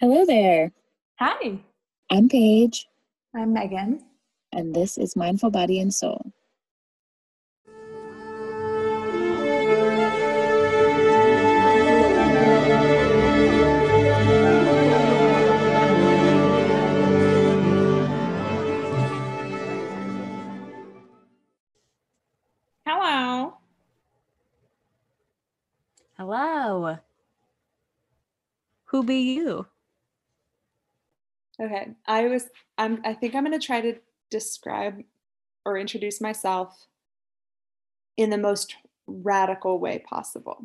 Hello there. Hi, I'm Paige, I'm Megan. and this is Mindful Body and Soul. Hello. Hello. Who be you? Okay, I was. I'm. I think I'm going to try to describe or introduce myself in the most radical way possible.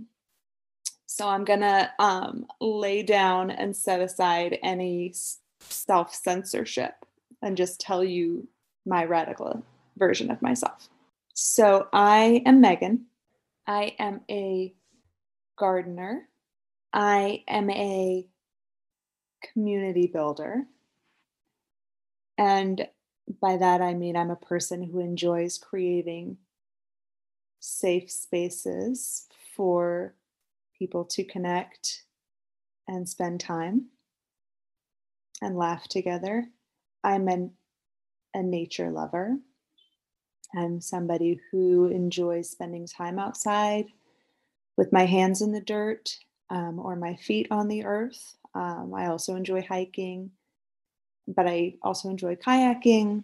So I'm going to um, lay down and set aside any self censorship and just tell you my radical version of myself. So I am Megan. I am a gardener. I am a community builder. And by that, I mean I'm a person who enjoys creating safe spaces for people to connect and spend time and laugh together. I'm an, a nature lover. I'm somebody who enjoys spending time outside with my hands in the dirt um, or my feet on the earth. Um, I also enjoy hiking, but I also enjoy kayaking,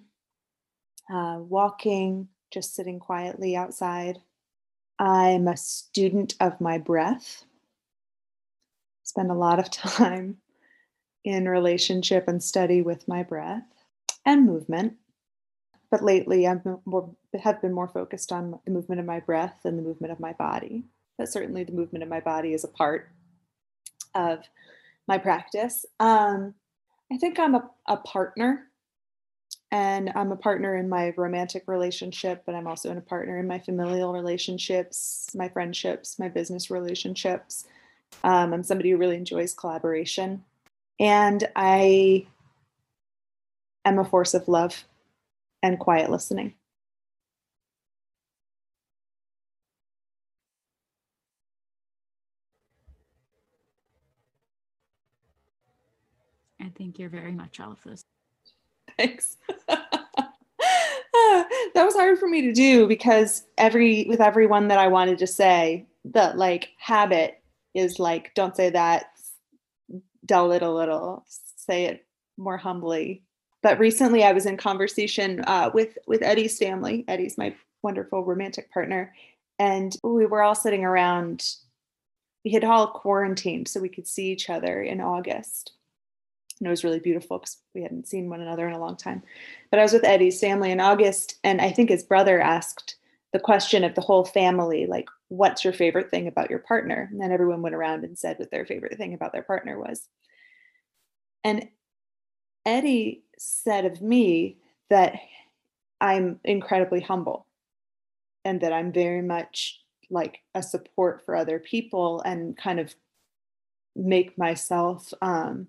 uh, walking, just sitting quietly outside. I'm a student of my breath. Spend a lot of time in relationship and study with my breath and movement. But lately, I've been more, have been more focused on the movement of my breath and the movement of my body. But certainly, the movement of my body is a part of my practice. Um, I think I'm a, a partner, and I'm a partner in my romantic relationship, but I'm also in a partner in my familial relationships, my friendships, my business relationships. Um, I'm somebody who really enjoys collaboration, and I am a force of love and quiet listening. I think you're very much all of those. Thanks. that was hard for me to do because every with everyone that I wanted to say, the like habit is like, don't say that, dull it a little, say it more humbly. But recently, I was in conversation uh, with with Eddie's family. Eddie's my wonderful romantic partner, and we were all sitting around. We had all quarantined so we could see each other in August and it was really beautiful because we hadn't seen one another in a long time. But I was with Eddie's family in August, and I think his brother asked the question of the whole family, like, what's your favorite thing about your partner? And then everyone went around and said what their favorite thing about their partner was. And Eddie said of me that I'm incredibly humble and that I'm very much like a support for other people and kind of make myself um,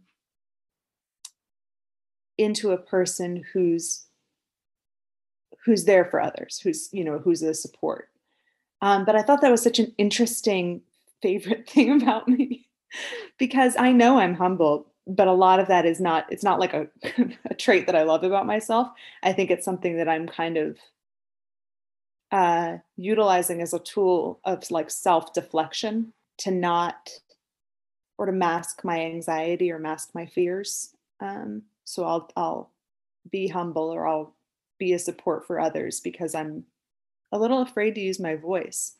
into a person who's who's there for others who's you know who's a support. Um, but i thought that was such an interesting favorite thing about me because i know i'm humble but a lot of that is not it's not like a, a trait that i love about myself. I think it's something that i'm kind of uh, utilizing as a tool of like self deflection to not or to mask my anxiety or mask my fears. Um, so I'll I'll be humble or I'll be a support for others because I'm a little afraid to use my voice.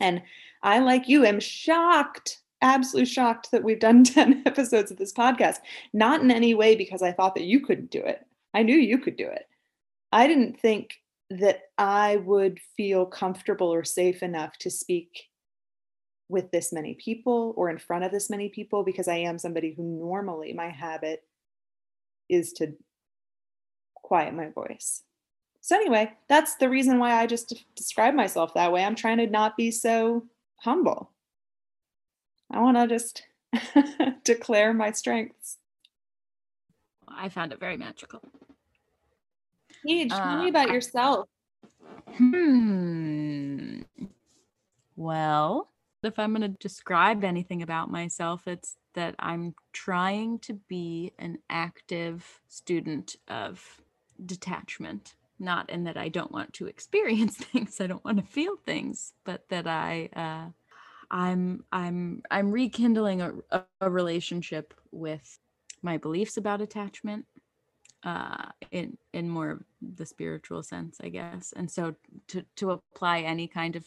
And I, like you, am shocked, absolutely shocked that we've done 10 episodes of this podcast. Not in any way because I thought that you couldn't do it. I knew you could do it. I didn't think that I would feel comfortable or safe enough to speak with this many people or in front of this many people because I am somebody who normally my habit is to quiet my voice. So, anyway, that's the reason why I just describe myself that way. I'm trying to not be so humble. I want to just declare my strengths. I found it very magical. Paige, tell me Uh, about yourself. Hmm. Well, if I'm going to describe anything about myself, it's that I'm trying to be an active student of detachment. Not in that I don't want to experience things, I don't want to feel things, but that I, uh, I'm, I'm, I'm rekindling a, a, relationship with my beliefs about attachment, uh, in in more the spiritual sense, I guess. And so to to apply any kind of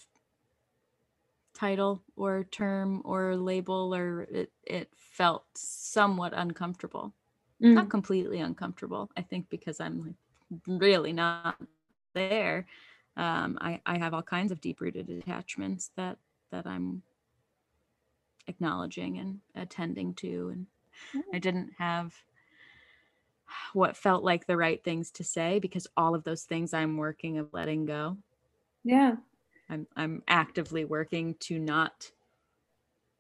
title or term or label or it, it felt somewhat uncomfortable Mm. not completely uncomfortable i think because i'm like really not there um i i have all kinds of deep rooted attachments that that i'm acknowledging and attending to and i didn't have what felt like the right things to say because all of those things i'm working of letting go Yeah. I'm I'm actively working to not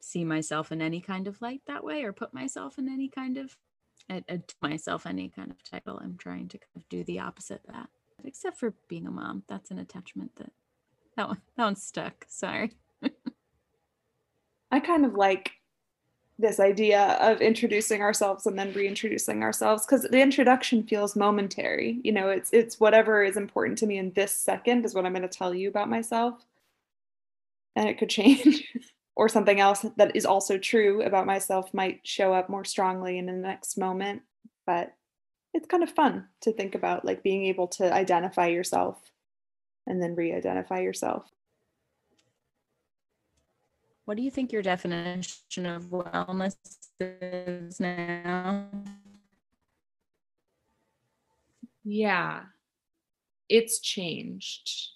see myself in any kind of light that way or put myself in any kind of to myself any kind of title. I'm trying to kind of do the opposite of that. Except for being a mom. That's an attachment that that one that one's stuck. Sorry. I kind of like this idea of introducing ourselves and then reintroducing ourselves because the introduction feels momentary. You know, it's it's whatever is important to me in this second is what I'm going to tell you about myself. And it could change. or something else that is also true about myself might show up more strongly in the next moment. But it's kind of fun to think about like being able to identify yourself and then re-identify yourself. What do you think your definition of wellness is now? Yeah, it's changed.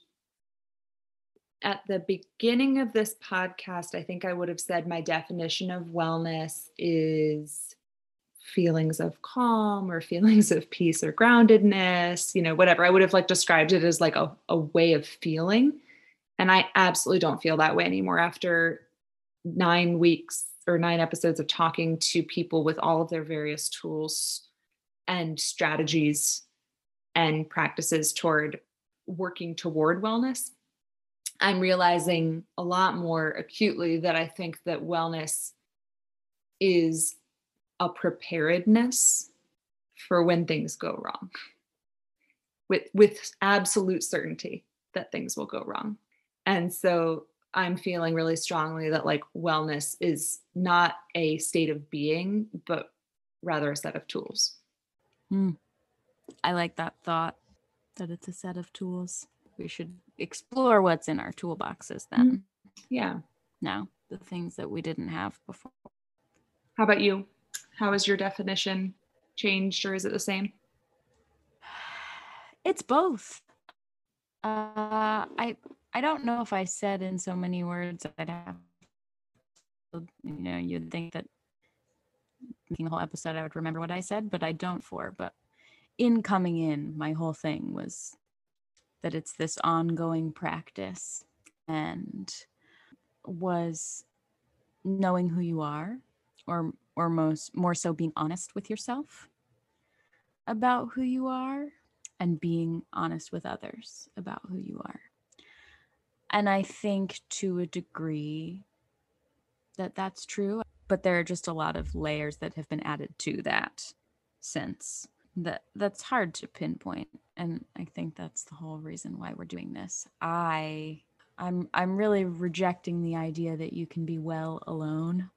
At the beginning of this podcast, I think I would have said my definition of wellness is feelings of calm or feelings of peace or groundedness, you know, whatever. I would have like described it as like a, a way of feeling. And I absolutely don't feel that way anymore after nine weeks or nine episodes of talking to people with all of their various tools and strategies and practices toward working toward wellness, I'm realizing a lot more acutely that I think that wellness is a preparedness for when things go wrong. With with absolute certainty that things will go wrong. And so I'm feeling really strongly that like wellness is not a state of being, but rather a set of tools. I like that thought that it's a set of tools. We should explore what's in our toolboxes then. Yeah. Now, the things that we didn't have before. How about you? How has your definition changed or is it the same? It's both. Uh, I I don't know if I said in so many words I'd have. You know, you'd think that making the whole episode I would remember what I said, but I don't. For but in coming in, my whole thing was that it's this ongoing practice and was knowing who you are or or most more so being honest with yourself about who you are and being honest with others about who you are and i think to a degree that that's true but there are just a lot of layers that have been added to that since that that's hard to pinpoint and i think that's the whole reason why we're doing this. I i'm i'm really rejecting the idea that you can be well alone.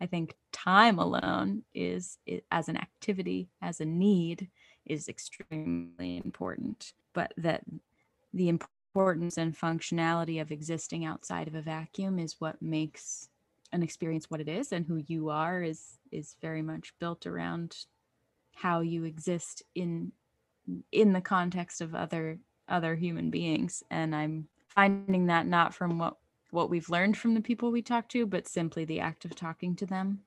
I think time alone is i- as an activity as a need is extremely important but that the importance and functionality of existing outside of a vacuum is what makes an experience what it is and who you are is is very much built around how you exist in in the context of other other human beings. And i'm finding that not from what what we've learned from the people we talk to but simply the act of talking to them.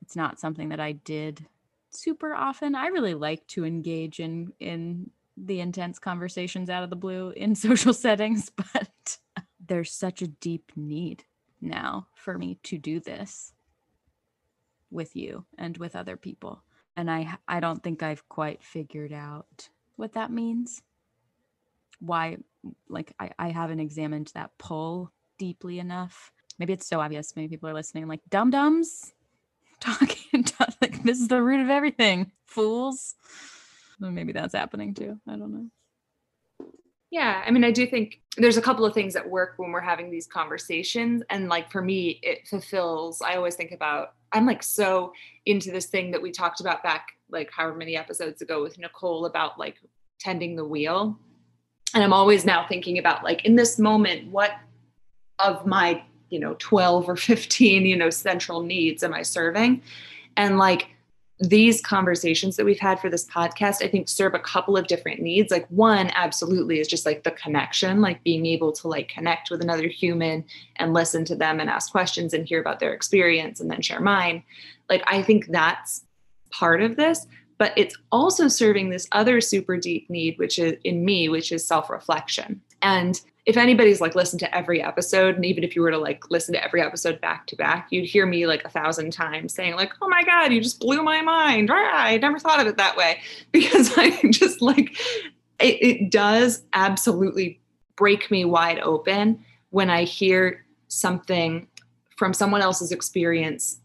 It's not something that i did super often. I really like to engage in in the intense conversations out of the blue in social settings but there's such a deep need now for me to do this with you and with other people and i i don't think i've quite figured out what that means why like i, I haven't examined that pull deeply enough. Maybe it's so obvious. Maybe people are listening like dum dums talking like this is the root of everything. Fools. Maybe that's happening too. I don't know. Yeah, I mean, I do think there's a couple of things that work when we're having these conversations. And like for me, it fulfills, I always think about, I'm like so into this thing that we talked about back like however many episodes ago with Nicole about like tending the wheel. And I'm always now thinking about like in this moment, what of my, you know, 12 or 15, you know, central needs am I serving? And like these conversations that we've had for this podcast, I think serve a couple of different needs. Like one absolutely is just like the connection, like being able to like connect with another human and listen to them and ask questions and hear about their experience and then share mine. Like I think that's part of this, but it's also serving this other super deep need which is in me, which is self-reflection. And if anybody's like listened to every episode and even if you were to like listen to every episode back to back you'd hear me like a thousand times saying like oh my god you just blew my mind. I never thought of it that way. Because i just like it, it does absolutely break me wide open when i hear something from someone else's experience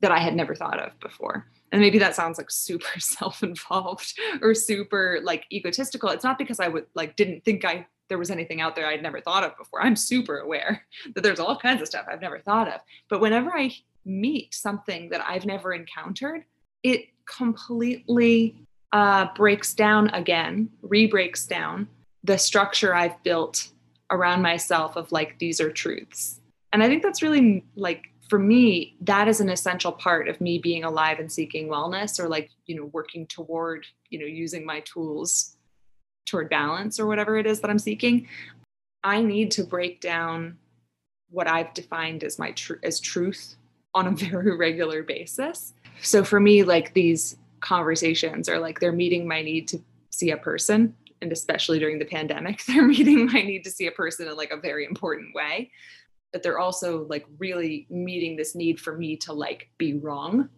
that i had never thought of before. And maybe that sounds like super self-involved or super like egotistical. It's not because i would like didn't think i there was anything out there I'd never thought of before. I'm super aware that there's all kinds of stuff I've never thought of. But whenever I meet something that I've never encountered, it completely uh, breaks down again, re breaks down the structure I've built around myself of like, these are truths. And I think that's really like, for me, that is an essential part of me being alive and seeking wellness or like, you know, working toward, you know, using my tools toward balance or whatever it is that I'm seeking, I need to break down what I've defined as my tr- as truth on a very regular basis. So for me, like these conversations are like they're meeting my need to see a person, and especially during the pandemic, they're meeting my need to see a person in like a very important way. But they're also like really meeting this need for me to like be wrong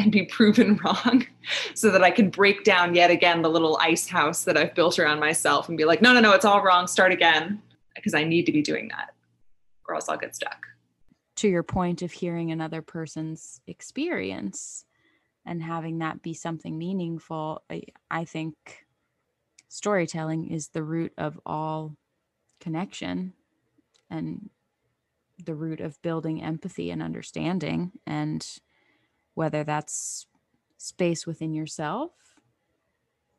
and be proven wrong so that I can break down yet again the little ice house that I've built around myself and be like, no, no, no, it's all wrong. Start again. Because I need to be doing that or else I'll get stuck. To your point of hearing another person's experience and having that be something meaningful, I, I think storytelling is the root of all connection and the root of building empathy and understanding and whether that's space within yourself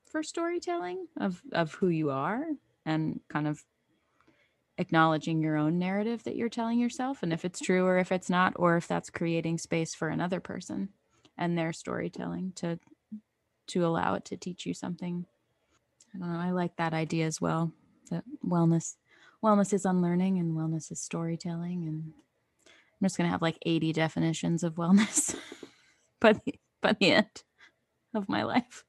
for storytelling of of who you are and kind of acknowledging your own narrative that you're telling yourself and if it's true or if it's not or if that's creating space for another person and their storytelling to to allow it to teach you something. I don't know i like that idea as well that wellness wellness is unlearning and wellness is storytelling and i'm just going to have like 80 definitions of wellness by the by the end of my life.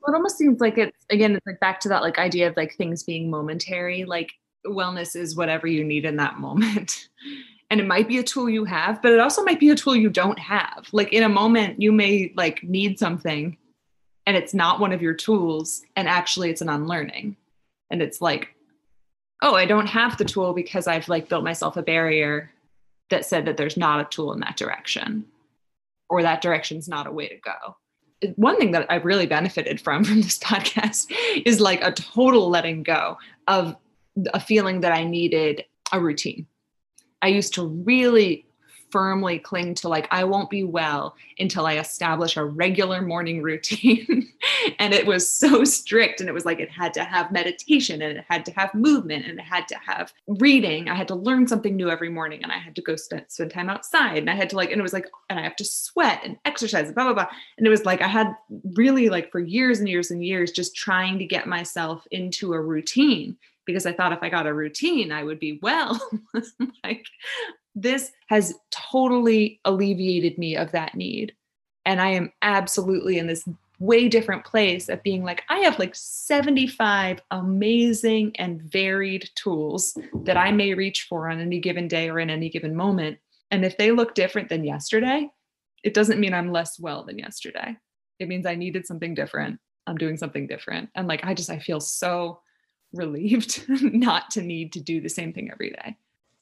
Well, it almost seems like it's again, it's like back to that like idea of like things being momentary. Like wellness is whatever you need in that moment. And it might be a tool you have, but it also might be a tool you don't have. Like in a moment, you may like need something and it's not one of your tools. And actually it's an unlearning. And it's like, oh, I don't have the tool because I've like built myself a barrier that said that there's not a tool in that direction or that direction's not a way to go one thing that I've really benefited from from this podcast is like a total letting go of a feeling that I needed a routine. I used to really firmly cling to like I won't be well until I establish a regular morning routine. and it was so strict and it was like it had to have meditation and it had to have movement and it had to have reading. I had to learn something new every morning and I had to go spend, spend time outside and I had to like and it was like and I have to sweat and exercise and blah blah blah. And it was like I had really like for years and years and years just trying to get myself into a routine because I thought if I got a routine, I would be well. like this has totally alleviated me of that need. And I am absolutely in this way different place of being like, I have like 75 amazing and varied tools that I may reach for on any given day or in any given moment. And if they look different than yesterday, it doesn't mean I'm less well than yesterday. It means I needed something different. I'm doing something different. And like, I just, I feel so relieved not to need to do the same thing every day.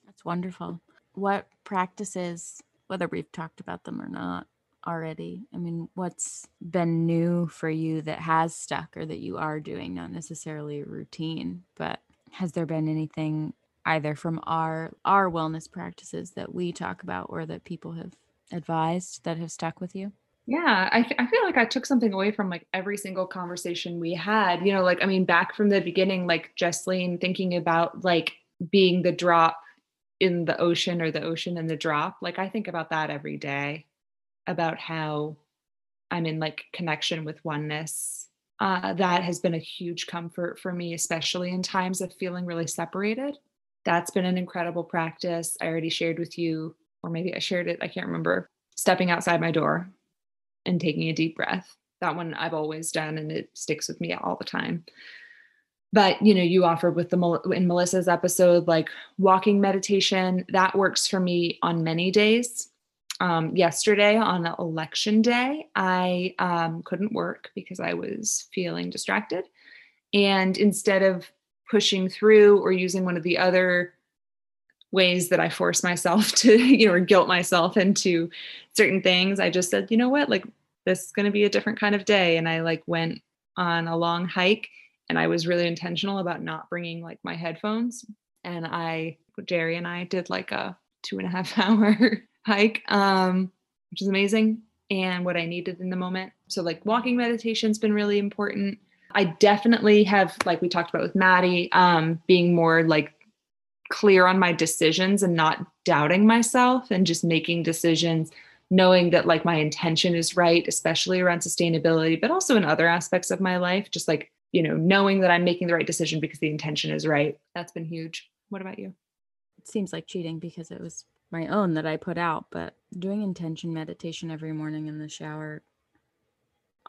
That's wonderful. What practices, whether we've talked about them or not already, I mean, what's been new for you that has stuck or that you are doing, not necessarily routine, but has there been anything either from our our wellness practices that we talk about or that people have advised that have stuck with you? Yeah, I, I feel like I took something away from like every single conversation we had. You know, like, I mean, back from the beginning, like Jesslyn thinking about like being the drop in the ocean or the ocean in the drop. Like, I think about that every day about how I'm in like connection with oneness. Uh, that has been a huge comfort for me, especially in times of feeling really separated. That's been an incredible practice. I already shared with you, or maybe I shared it, I can't remember. Stepping outside my door and taking a deep breath. That one I've always done and it sticks with me all the time. But you know, you offered with the in Melissa's episode, like walking meditation, that works for me on many days. Um, yesterday on election day, I um, couldn't work because I was feeling distracted. And instead of pushing through or using one of the other ways that I force myself to, you know, or guilt myself into certain things, I just said, you know what, like this is going to be a different kind of day and i like went on a long hike and i was really intentional about not bringing like my headphones and i jerry and i did like a two and a half hour hike um which is amazing and what i needed in the moment. So like walking meditation's been really important. I definitely have like we talked about with maddie um being more like clear on my decisions and not doubting myself and just making decisions knowing that like my intention is right, especially around sustainability, but also in other aspects of my life, just like, you know, knowing that I'm making the right decision because the intention is right. That's been huge. What about you? It seems like cheating because it was my own that I put out, but doing intention meditation every morning in the shower,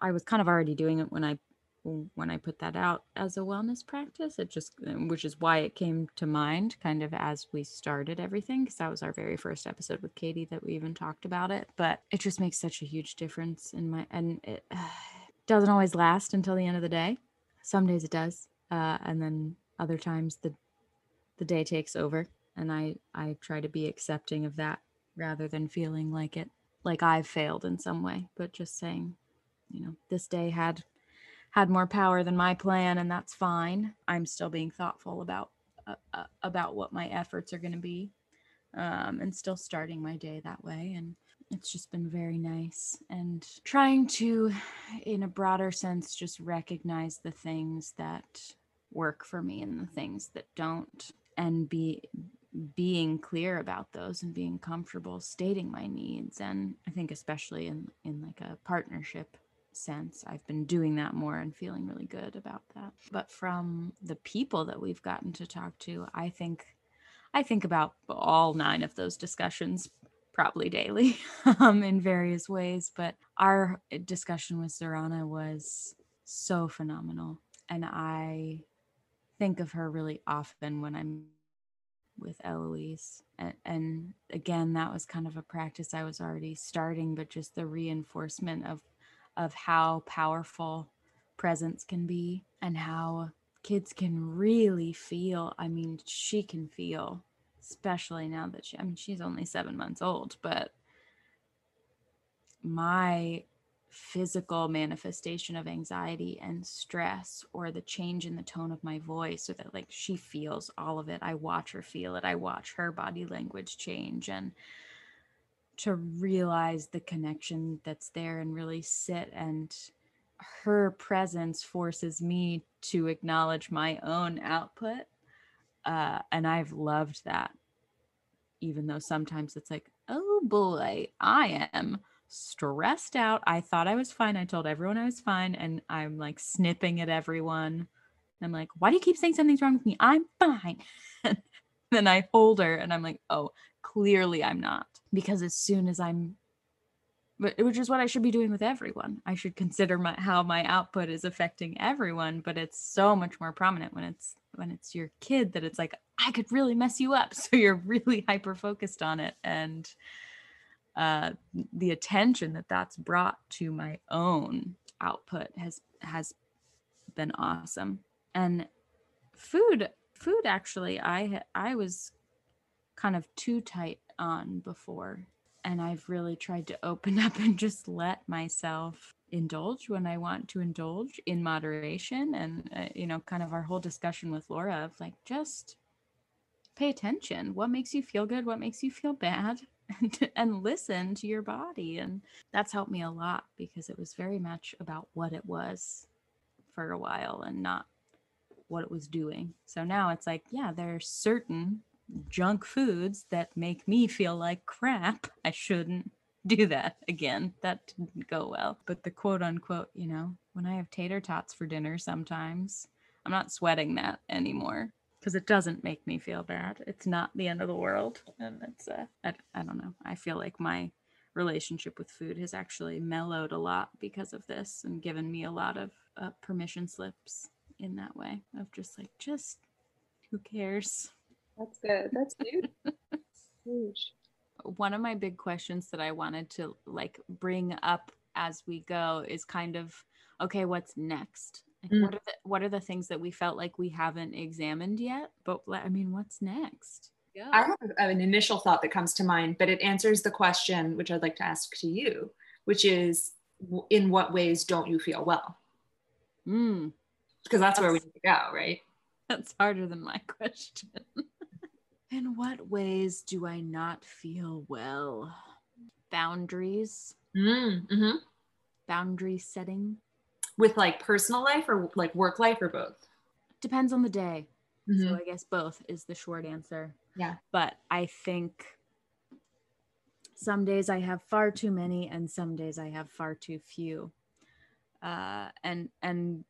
I was kind of already doing it when I when I put that out as a wellness practice. It just, which is why it came to mind kind of as we started everything, because that was our very first episode with Katie that we even talked about it. But it just makes such a huge difference in my, and it uh, doesn't always last until the end of the day. Some days it does. Uh, and then other times the, the day takes over and I, I try to be accepting of that rather than feeling like it, like I've failed in some way, but just saying, you know, this day had had more power than my plan and that's fine i'm still being thoughtful about uh, uh, about what my efforts are going to be um, and still starting my day that way and it's just been very nice and trying to in a broader sense just recognize the things that work for me and the things that don't and be being clear about those and being comfortable stating my needs and i think especially in in like a partnership sense. I've been doing that more and feeling really good about that. But from the people that we've gotten to talk to, I think I think about all nine of those discussions probably daily um, in various ways. But our discussion with Zorana was so phenomenal. And I think of her really often when I'm with Eloise. And, and, again, that was kind of a practice I was already starting, but just the reinforcement of of how powerful presence can be and how kids can really feel. I mean, she can feel, especially now that she, I mean, she's only seven months old, but my physical manifestation of anxiety and stress or the change in the tone of my voice so that like she feels all of it. I watch her feel it. I watch her body language change and to realize the connection that's there and really sit and her presence forces me to acknowledge my own output uh, and i've loved that even though sometimes it's like oh boy i am stressed out. I thought i was fine. I told everyone i was fine and i'm like snipping at everyone. I'm like why do you keep saying something's wrong with me? I'm fine. Then i hold her and i'm like oh clearly i'm not. Because as soon as i'm which is what i should be doing with everyone. I should consider my how my output is affecting everyone but it's so much more prominent when it's when it's your kid that it's like i could really mess you up. So you're really hyper focused on it and uh, the attention that that's brought to my own output has has been awesome. And food food actually i i was kind of too tight on before. And I've really tried to open up and just let myself indulge when I want to indulge in moderation. And, uh, you know, kind of our whole discussion with Laura of like, just pay attention. What makes you feel good? What makes you feel bad? And, and listen to your body. And that's helped me a lot because it was very much about what it was for a while and not what it was doing. So now it's like, yeah, there are certain junk foods that make me feel like crap. I shouldn't do that again. That didn't go well. But the quote unquote, you know, when I have tater tots for dinner sometimes, I'm not sweating that anymore because it doesn't make me feel bad. It's not the end of the world. And it's, uh, I, I don't know. I feel like my relationship with food has actually mellowed a lot because of this and given me a lot of uh, permission slips in that way of just like, just who cares? That's good. That's huge. huge. One of my big questions that I wanted to like bring up as we go is kind of okay, what's next? Like, Mm. What are the what are the things that we felt like we haven't examined yet? But I mean, what's next? Go. I have an initial thought that comes to mind, but it answers the question which I'd like to ask to you, which is in what ways don't you feel well? Mm, Because that's where we need to go, right? that's harder than my question. In what ways do I not feel well? Boundaries, Mm-hmm. boundary setting. With like personal life or like work life or both? Depends on the day. Mhm. So I guess both is the short answer. Yeah. But I think some days I have far too many and some days I have far too few. Uh, and and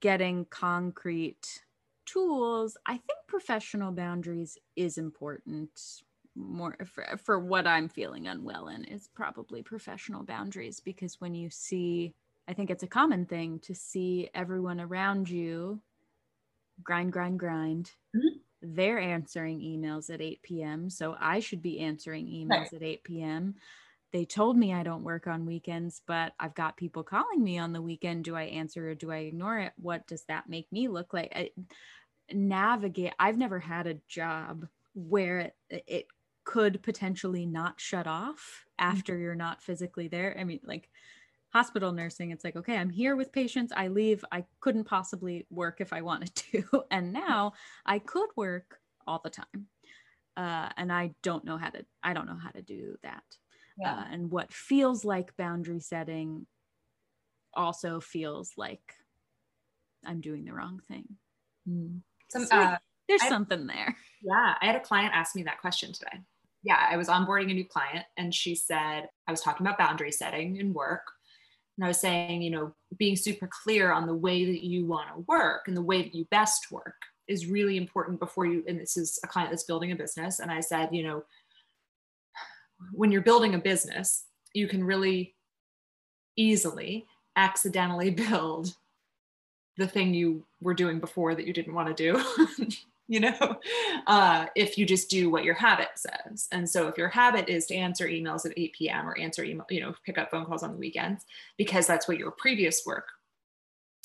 getting concrete tools, I think professional boundaries is important more for, for what I'm feeling unwell in is probably professional boundaries because when you see I think it's a common thing to see everyone around you grind, grind, grind. Mhm. They're answering emails at 8 p.m. So I should be answering emails Right. at 8 p.m. They told me I don't work on weekends, but I've got people calling me on the weekend. Do I answer or do I ignore it? What does that make me look like? I, navigate. I've never had a job where it, it could potentially not shut off after you're not physically there. I mean, like hospital nursing, it's like, okay, I'm here with patients. I leave. I couldn't possibly work if I wanted to. And now I could work all the time. Uh, and I don't know how to, I don't know how to do that. Uh, and what feels like boundary setting also feels like I'm doing the wrong thing. Some, So uh, There's I- something there. Yeah, I had a client ask me that question today. Yeah, I was onboarding a new client and she said, I was talking about boundary setting in work. And I was saying, you know, being super clear on the way that you want to work and the way that you best work is really important before you. And this is a client that's building a business. And I said, you know, when you're building a business, you can really easily accidentally build the thing you were doing before that you didn't want to do. you know, uh, if you just do what your habit says. And so if your habit is to answer emails at 8 p.m. or answer email, you know, pick up phone calls on the weekends, because that's what your previous work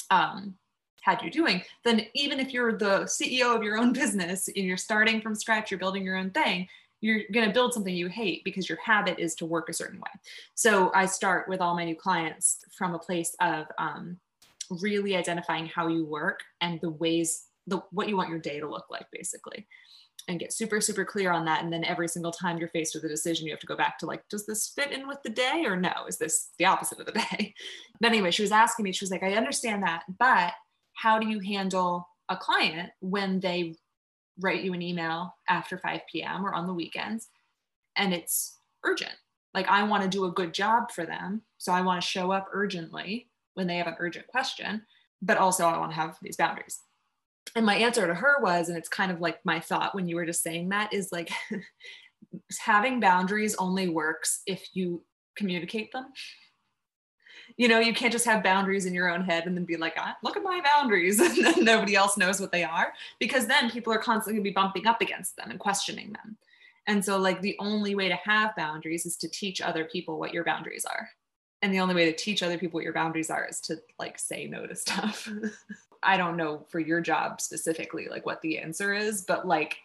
um, had you doing, then even if you're the CEO of your own business and you're starting from scratch, you're building your own thing, you're going to build something you hate because your habit is to work a certain way. So I start with all my new clients from a place of um, really identifying how you work and the ways the what you want your day to look like basically and get super super clear on that. And then every single time you're faced with a decision you have to go back to like does this fit in with the day or no? Is this the opposite of the day? But anyway she was asking me she was like i understand that but how do you handle a client when they write you an email after 5 p.m or on the weekends and it's urgent. Like i want to do a good job for them so i want to show up urgently when they have an urgent question but also i want to have these boundaries. And my answer to her was and it's kind of like my thought when you were just saying that is like having boundaries only works if you communicate them you know you can't just have boundaries in your own head and then be like ah, look at my boundaries and then nobody else knows what they are because then people are constantly going to be bumping up against them and questioning them. And so like the only way to have boundaries is to teach other people what your boundaries are. And the only way to teach other people what your boundaries are is to like say no to stuff. I don't know for your job specifically, like what the answer is, but like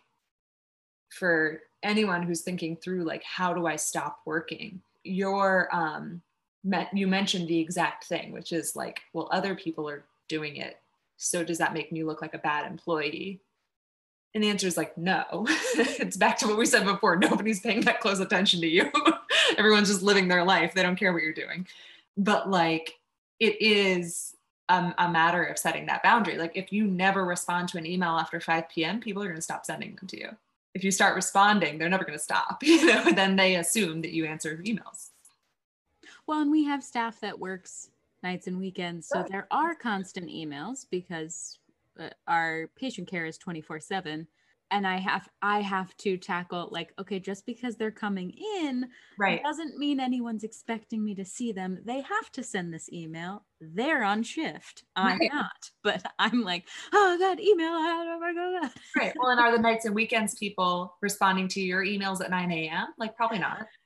for anyone who's thinking through like how do I stop working, your um met, you mentioned the exact thing, which is like, well, other people are doing it. So does that make me look like a bad employee? And the answer is like, no. it's back to what we said before. Nobody's paying that close attention to you. Everyone's just living their life. They don't care what you're doing. But like, it is um, a matter of setting that boundary. Like, if you never respond to an email after 5 p.m., people are going to stop sending them to you. If you start responding, they're never going to stop. You know, then they assume that you answer emails. Well, and we have staff that works nights and weekends, so there are constant emails because uh, our patient care is 24/7 and I have I have to tackle like okay, just because they're coming in Right. doesn't mean anyone's expecting me to see them. They have to send this email. They're on shift. I'm Right. not. But I'm like, oh that email, do I go that? Right. Well, and are the nights and weekends people responding to your emails at 9 a.m.? Like, probably not.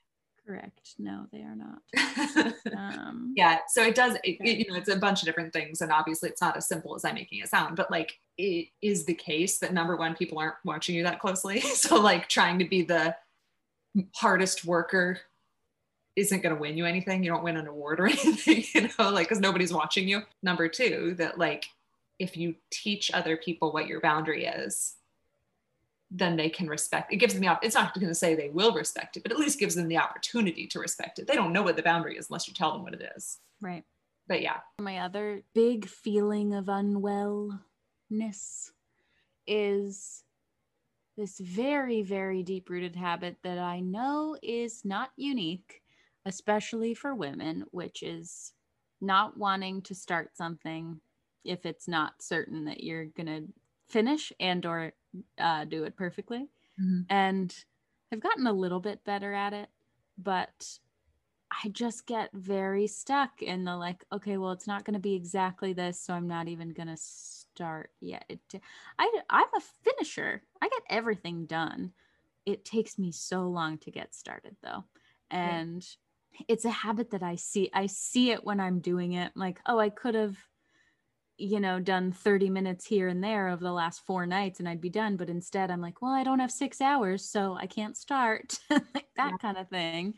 Correct. No, they are not. Um, yeah so it does it, it- you know it's a bunch of different things and obviously it's not as simple as i'm making it sound but like it is the case that number one people aren't watching you that closely so like trying to be the hardest worker isn't going to win you anything you don't win an award or anything you know like because nobody's watching you number two that like if you teach other people what your boundary is then they can respect it gives them the op- it's not going to say they will respect it but at least gives them the opportunity to respect it. They don't know what the boundary is unless you tell them what it is. Right. but yeah. My other big feeling of unwellness is this very, very deep rooted habit that I know is not unique, especially for women, which is not wanting to start something if it's not certain that you're going to finish and or uh, do it perfectly Mhm. and i've gotten a little bit better at it but I just get very stuck in the like, okay, well, it's not going to be exactly this, so I'm not even going to start yet. It, I, I'm a finisher. I get everything done. It takes me so long to get started, though, and it's a habit that I see. I see it when I'm doing it. Like, oh, I could have, you know, done 30 minutes here and there over the last four nights, and I'd be done. But instead, I'm like, well, I don't have six hours, so I can't start. like that Yeah. kind of thing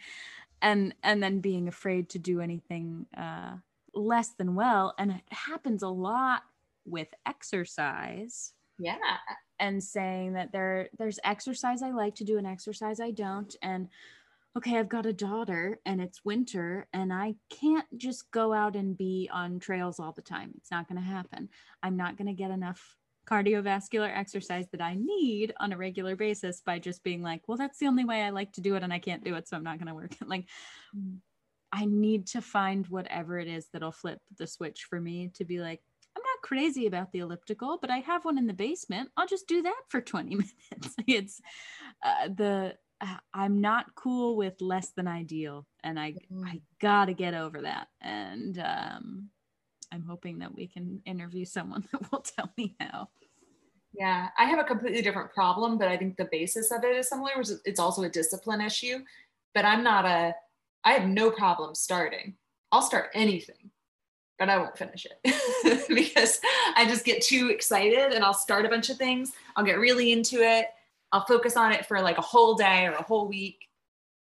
and and then being afraid to do anything uh, less than well and it happens a lot with exercise yeah and saying that there there's exercise I like to do and exercise I don't and okay I've got a daughter and it's winter and I can't just go out and be on trails all the time it's not going to happen I'm not going to get enough cardiovascular exercise that I need on a regular basis by just being like well that's the only way I like to do it and I can't do it so I'm not going to work it like Mm. I need to find whatever it is that'll flip the switch for me to be like I'm not crazy about the elliptical, but I have one in the basement. I'll just do that for 20 minutes. it's uh, the I'm not cool with less than ideal, and I I gotta get over that. And um, I'm hoping that we can interview someone that will tell me how. Yeah, I have a completely different problem, but I think the basis of it is similar. It's also a discipline issue. But I'm not a. I have no problem starting. I'll start anything, but I won't finish it because I just get too excited and I'll start a bunch of things. I'll get really into it. I'll focus on it for like a whole day or a whole week,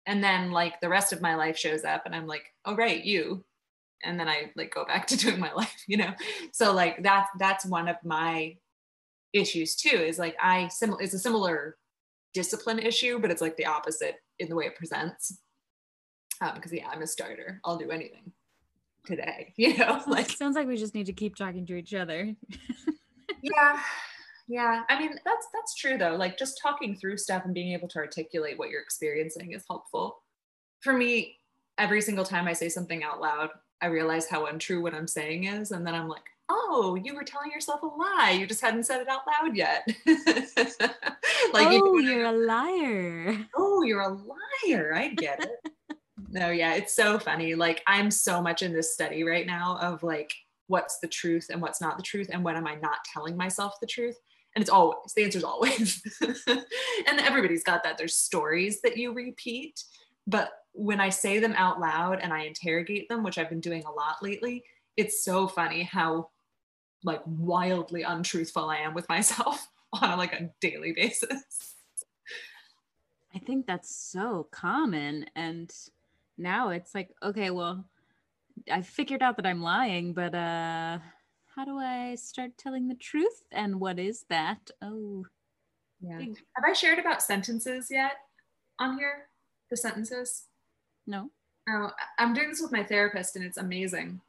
and then like the rest of my life shows up, and I'm like, oh right, you. And then I like go back to doing my life, you know. So like that's that's one of my issues too is like i sim- it's a similar discipline issue but it's like the opposite in the way it presents Um, because yeah i'm a starter i'll do anything today you know like sounds like we just need to keep talking to each other. yeah yeah i mean that's that's true though like just talking through stuff and being able to articulate what you're experiencing is helpful. For me every single time i say something out loud i realize how untrue what i'm saying is and then i'm like oh you were telling yourself a lie. You just hadn't said it out loud yet. Like oh, when you're a liar. oh you're a liar. I get it. No yeah it's so funny. Like i'm so much in this study right now of like what's the truth and what's not the truth and when am i not telling myself the truth and it's always the answer is always. And everybody's got that there's stories that you repeat. But when i say them out loud and i interrogate them which i've been doing a lot lately it's so funny how like wildly untruthful i am with myself on like a daily basis. I think that's so common. And now it's like, okay, well, I figured out that I'm lying, but uh how do I start telling the truth? And what is that? Oh, Yeah. Have I shared about sentences yet on here? The sentences? no. Oh, I'm doing this with my therapist and it's amazing.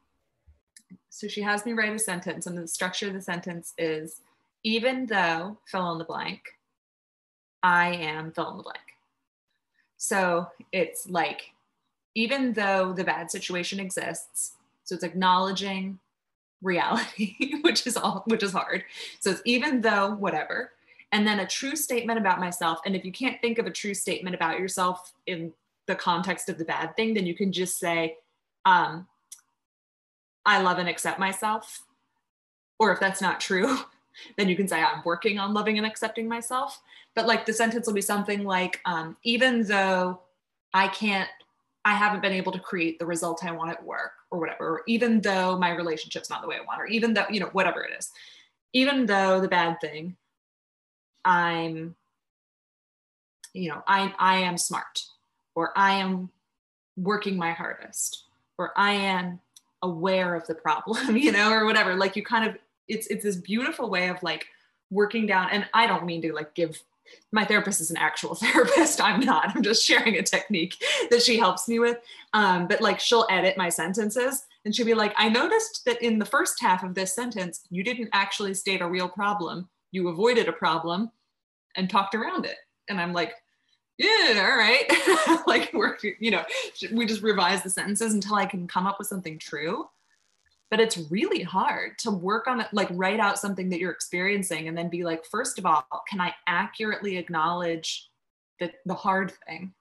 So she has me write a sentence, and the structure of the sentence is even though fill in the blank, I am fill in the blank. So it's like, even though the bad situation exists, so it's acknowledging reality, which is all, which is hard. So it's even though whatever, and then a true statement about myself. And if you can't think of a true statement about yourself in the context of the bad thing, then you can just say, um, I love and accept myself. Or if that's not true, then you can say, I'm working on loving and accepting myself. But like the sentence will be something like, um, even though I can't, I haven't been able to create the result I want at work or whatever, even though my relationship's not the way I want, or even though, you know, whatever it is, even though the bad thing, I'm, you know, I, I am smart or I am working my hardest, or I am aware of the problem, you know, or whatever. Like you kind of, it's it's this beautiful way of like working down. And I don't mean to like give my therapist is an actual therapist. I'm not. I'm just sharing a technique that she helps me with. Um, but like she'll edit my sentences and she'll be like, I noticed that in the first half of this sentence, you didn't actually state a real problem. You avoided a problem and talked around it. And I'm like, yeah, all right. like we're, you know, we just revise the sentences until I can come up with something true. But it's really hard to work on it, like write out something that you're experiencing and then be like, first of all, can I accurately acknowledge the, the hard thing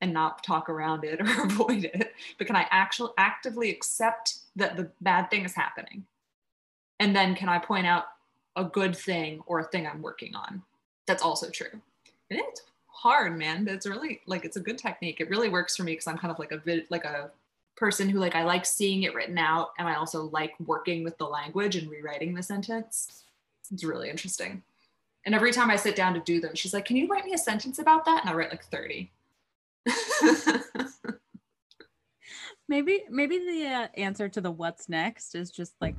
and not talk around it or avoid it? But can I actually actively accept that the bad thing is happening? And then can I point out a good thing or a thing I'm working on that's also true? And it's hard, man. But it's really like it's a good technique. It really works for me because I'm kind of like a like a person who like I like seeing it written out, and I also like working with the language and rewriting the sentence. It's really interesting. And every time I sit down to do them, she's like, "Can you write me a sentence about that?" And I write like thirty. Maybe maybe the uh, answer to the what's next is just like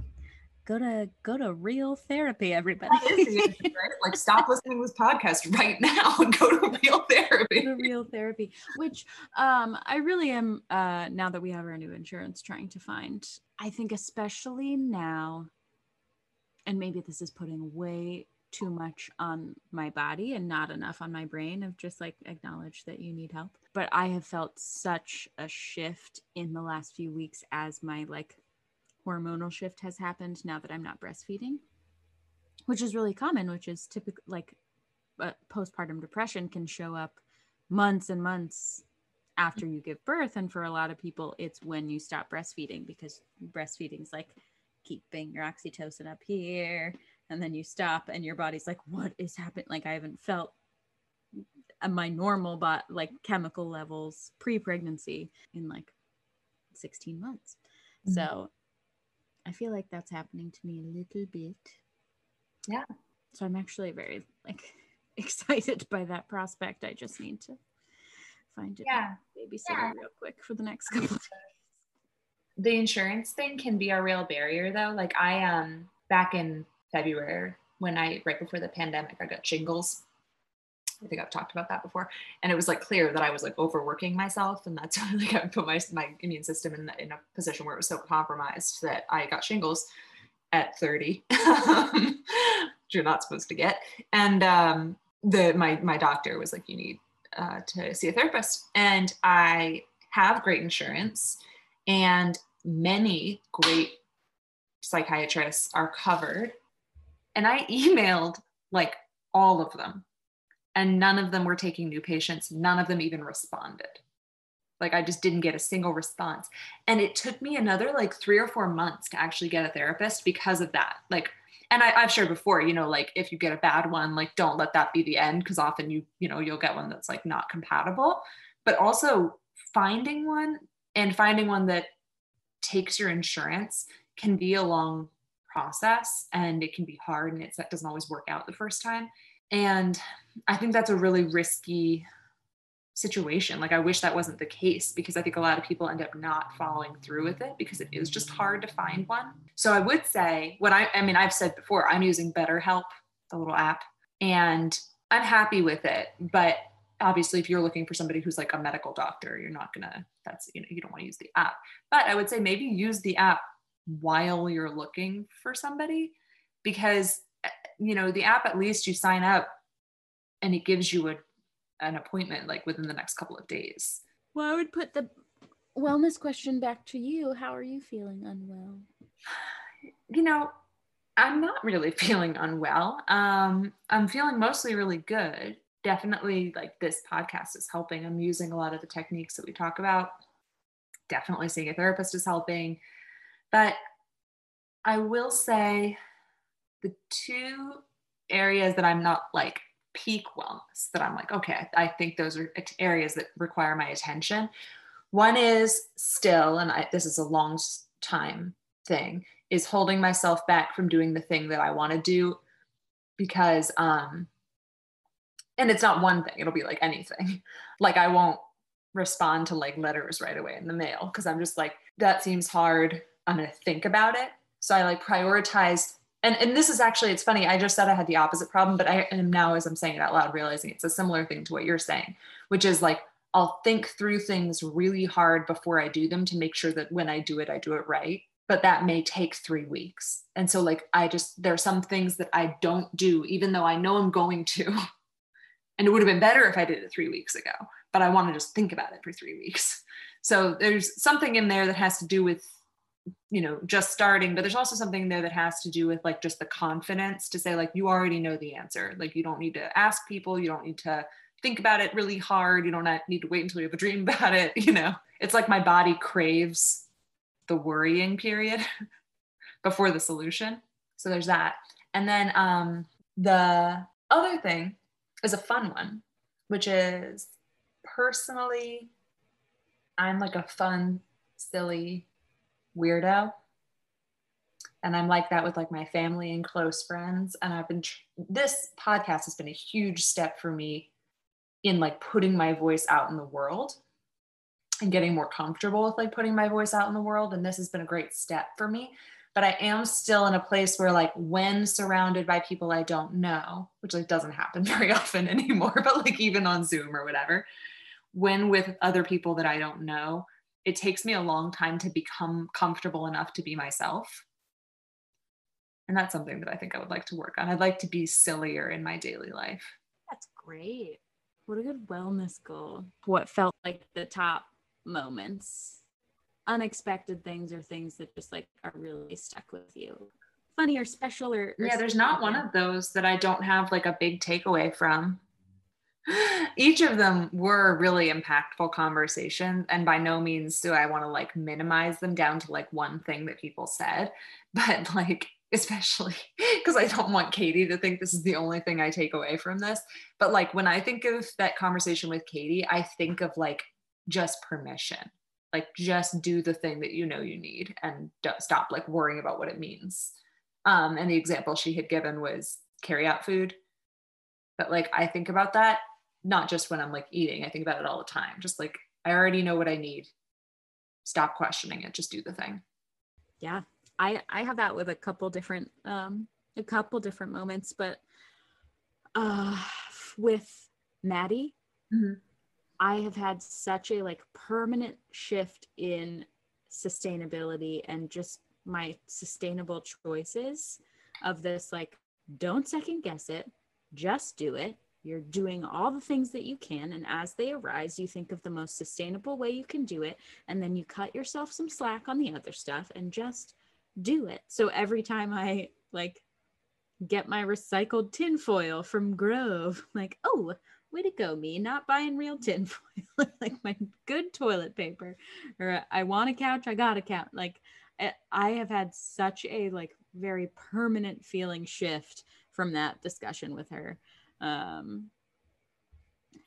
go to go to real therapy, everybody. That is the answer, right? Like, stop listening to this podcast right now and go to real therapy. the real therapy which um i really am uh now that we have our new insurance trying to find i think especially now and maybe this is putting way too much on my body and not enough on my brain of just like acknowledge that you need help but i have felt such a shift in the last few weeks as my like hormonal shift has happened now that i'm not breastfeeding which is really common which is typical like uh, postpartum depression can show up months and months after you give birth and for a lot of people it's when you stop breastfeeding because breastfeeding is like keeping your oxytocin up here and then you stop and your body's like what is happening like i haven't felt my normal but like chemical levels pre-pregnancy in like 16 months Mhm. so i feel like that's happening to me a little bit Yeah. so i'm actually very like excited by that prospect i just need to find it Yeah. babysitter Yeah. real quick for the next couple of the insurance thing can be a real barrier though like i um back in february when i right before the pandemic i got shingles i think i've talked about that before. And it was like clear that i was like overworking myself and that's why like i put my, my immune system in, in a position where it was so compromised that i got shingles at 30 which you're not supposed to get. And um the my my doctor was like you need uh, to see a therapist. And i have great insurance and many great psychiatrists are covered. And I emailed like all of them, and none of them were taking new patients. None of them even responded. Like I just didn't get a single response. And it took me another like three or four months to actually get a therapist because of that. Like, and I, I've shared before, you know, like if you get a bad one, like don't let that be the end because often you, you know, you'll get one that's like not compatible. But also finding one and finding one that takes your insurance can be a long process and it can be hard and it's, that doesn't always work out the first time And I think that's a really risky situation. Like I wish that wasn't the case because I think a lot of people end up not following through with it because it is just hard to find one. So I would say what I I mean I've said before I'm using BetterHelp, the little app, and I'm happy with it, but obviously if you're looking for somebody who's like a medical doctor, you're not to that's you know you don't want to use the app. But I would say maybe use the app while you're looking for somebody because you know the app at least you sign up and it gives you a an appointment like within the next couple of days. Well, I would put the wellness question back to you. How are you feeling unwell? You know, I'm not really feeling unwell. Um, I'm feeling mostly really good. Definitely, like this podcast is helping. I'm using a lot of the techniques that we talk about. Definitely seeing a therapist is helping. But I will say the two areas that I'm not like peak wellness that I'm like, okay, I think those are areas that require my attention. One is still, and I, this is a long time thing, is holding myself back from doing the thing that I want to do because, um, and it's not one thing, it'll be like anything. Like I won't respond to like letters right away in the mail because I'm just like, that seems hard. I'm going to think about it. So I like prioritize and and this is actually it's funny i just said i had the opposite problem but i am now as i'm saying it out loud realizing it's a similar thing to what you're saying which is like i'll think through things really hard before i do them to make sure that when i do it i do it right. But that may take three weeks. And so like i just there are some things that i don't do even though i know i'm going to. And it would have been better if i did it three weeks ago but i want to just think about it for three weeks. So there's something in there that has to do with you know just starting but there's also something there that has to do with like just the confidence to say like you already know the answer. Like you don't need to ask people. You don't need to think about it really hard. You don't need to wait until you have a dream about it you know. It's like my body craves the worrying period before the solution. So there's that. And then um the other thing is a fun one which is personally i'm like a fun silly weirdo. And i'm like that with like my family and close friends. And i've been tr- this podcast has been a huge step for me in like putting my voice out in the world and getting more comfortable with like putting my voice out in the world. And this has been a great step for me. But i am still in a place where like when surrounded by people i don't know which like doesn't happen very often anymore but like even on zoom or whatever when with other people that i don't know it takes me a long time to become comfortable enough to be myself. And that's something that I think I would like to work on. I'd like to be sillier in my daily life. That's great. What a good wellness goal. What felt like the top moments? Unexpected things or things that just like are really stuck with you. Funny or special or, or yeah, there's not one of those that I don't have like a big takeaway from each of them were really impactful conversations and by no means do i want to like minimize them down to like one thing that people said but like especially because i don't want katie to think this is the only thing i take away from this but like when i think of that conversation with katie i think of like just permission like just do the thing that you know you need and stop like worrying about what it means. Um and the example she had given was carry out food but like i think about that not just when I'm like eating, I think about it all the time. Just like, I already know what I need. Stop questioning it, just do the thing. Yeah. I I have that with a couple different um a couple different moments, but uh with Maddie, mm-hmm. I have had such a like permanent shift in sustainability and just my sustainable choices of this like don't second guess it, just do it you're doing all the things that you can. And as they arise, you think of the most sustainable way you can do it. And then you cut yourself some slack on the other stuff and just do it. So every time I like get my recycled tinfoil from Grove, like, oh, way to go, me, not buying real tinfoil, like my good toilet paper. Or I want a couch, I got a couch. Like, I have had such a like very permanent feeling shift from that discussion with her um,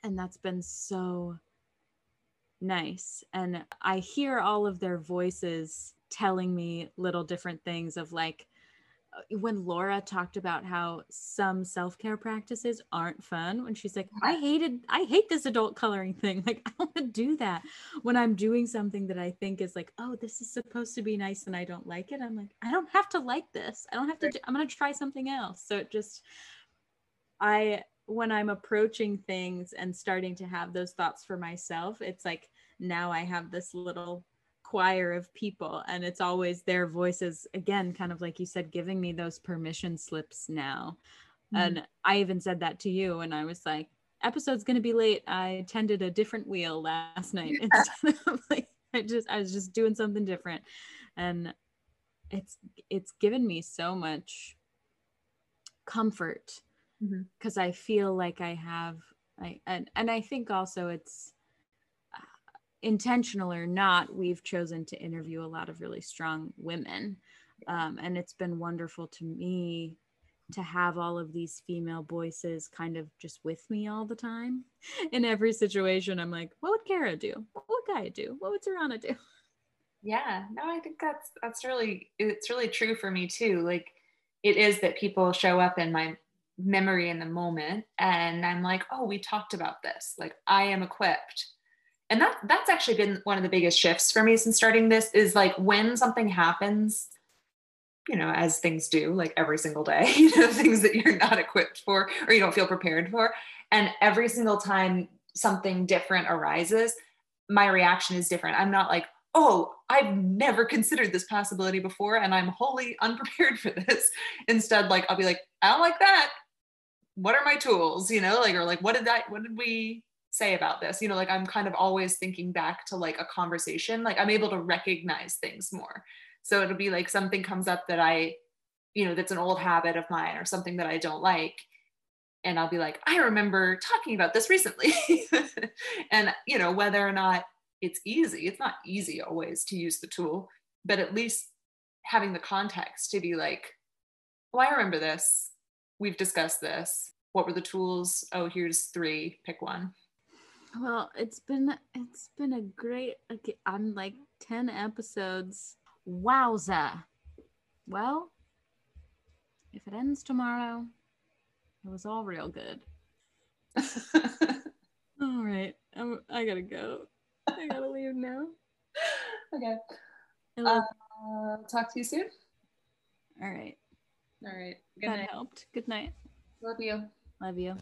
and that's been so nice. And I hear all of their voices telling me little different things of like, uh, when Laura talked about how some self-care practices aren't fun when she's like I hated I hate this adult coloring thing. Like I don't want to do that. When I'm doing something that I think is like oh this is supposed to be nice and I don't like it I'm like I don't have to like this. I don't have to do, I'm going to try something else. So it just I when I'm approaching things and starting to have those thoughts for myself it's like now I have this little choir of people and it's always their voices again kind of like you said giving me those permission slips now. Mm-hmm. and i even said that to you and i was like episode's going to be late. I tended a different wheel last night. Instead of like i just i was just doing something different. And it's it's given me so much comfort because mm-hmm. i feel like i have I, and, and i think also it's intentional or not, we've chosen to interview a lot of really strong women. Um, and it's been wonderful to me to have all of these female voices kind of just with me all the time. In every situation, I'm like, what would Kara do? What would Gaia do? What would Zorana do? Yeah, no, I think that's that's really it's really true for me too. Like it is that people show up in my memory in the moment and I'm like, oh, we talked about this. Like I am equipped. And that that's actually been one of the biggest shifts for me since starting this is like when something happens you know as things do like every single day you know things that you're not equipped for or you don't feel prepared for. And every single time something different arises my reaction is different. I'm not like oh i've never considered this possibility before and i'm wholly unprepared for this. Instead like i'll be like i don't like that what are my tools you know like or like what did that what did we say about this? You know like i'm kind of always thinking back to like a conversation like i'm able to recognize things more. So it'll be like something comes up that i you know that's an old habit of mine or something that i don't like and i'll be like i remember talking about this recently. And you know whether or not it's easy it's not easy always to use the tool but at least having the context to be like oh i remember this we've discussed this what were the tools oh here's three pick one well, it's been it's been a great I'm like 10 episodes. Wowza. Well, if it ends tomorrow, it was all real good. all right. I'm, I gotta go. I gotta leave now. Okay. Uh, talk to you soon. All right. All right. Good that night. helped. Good night. Love you. Love you.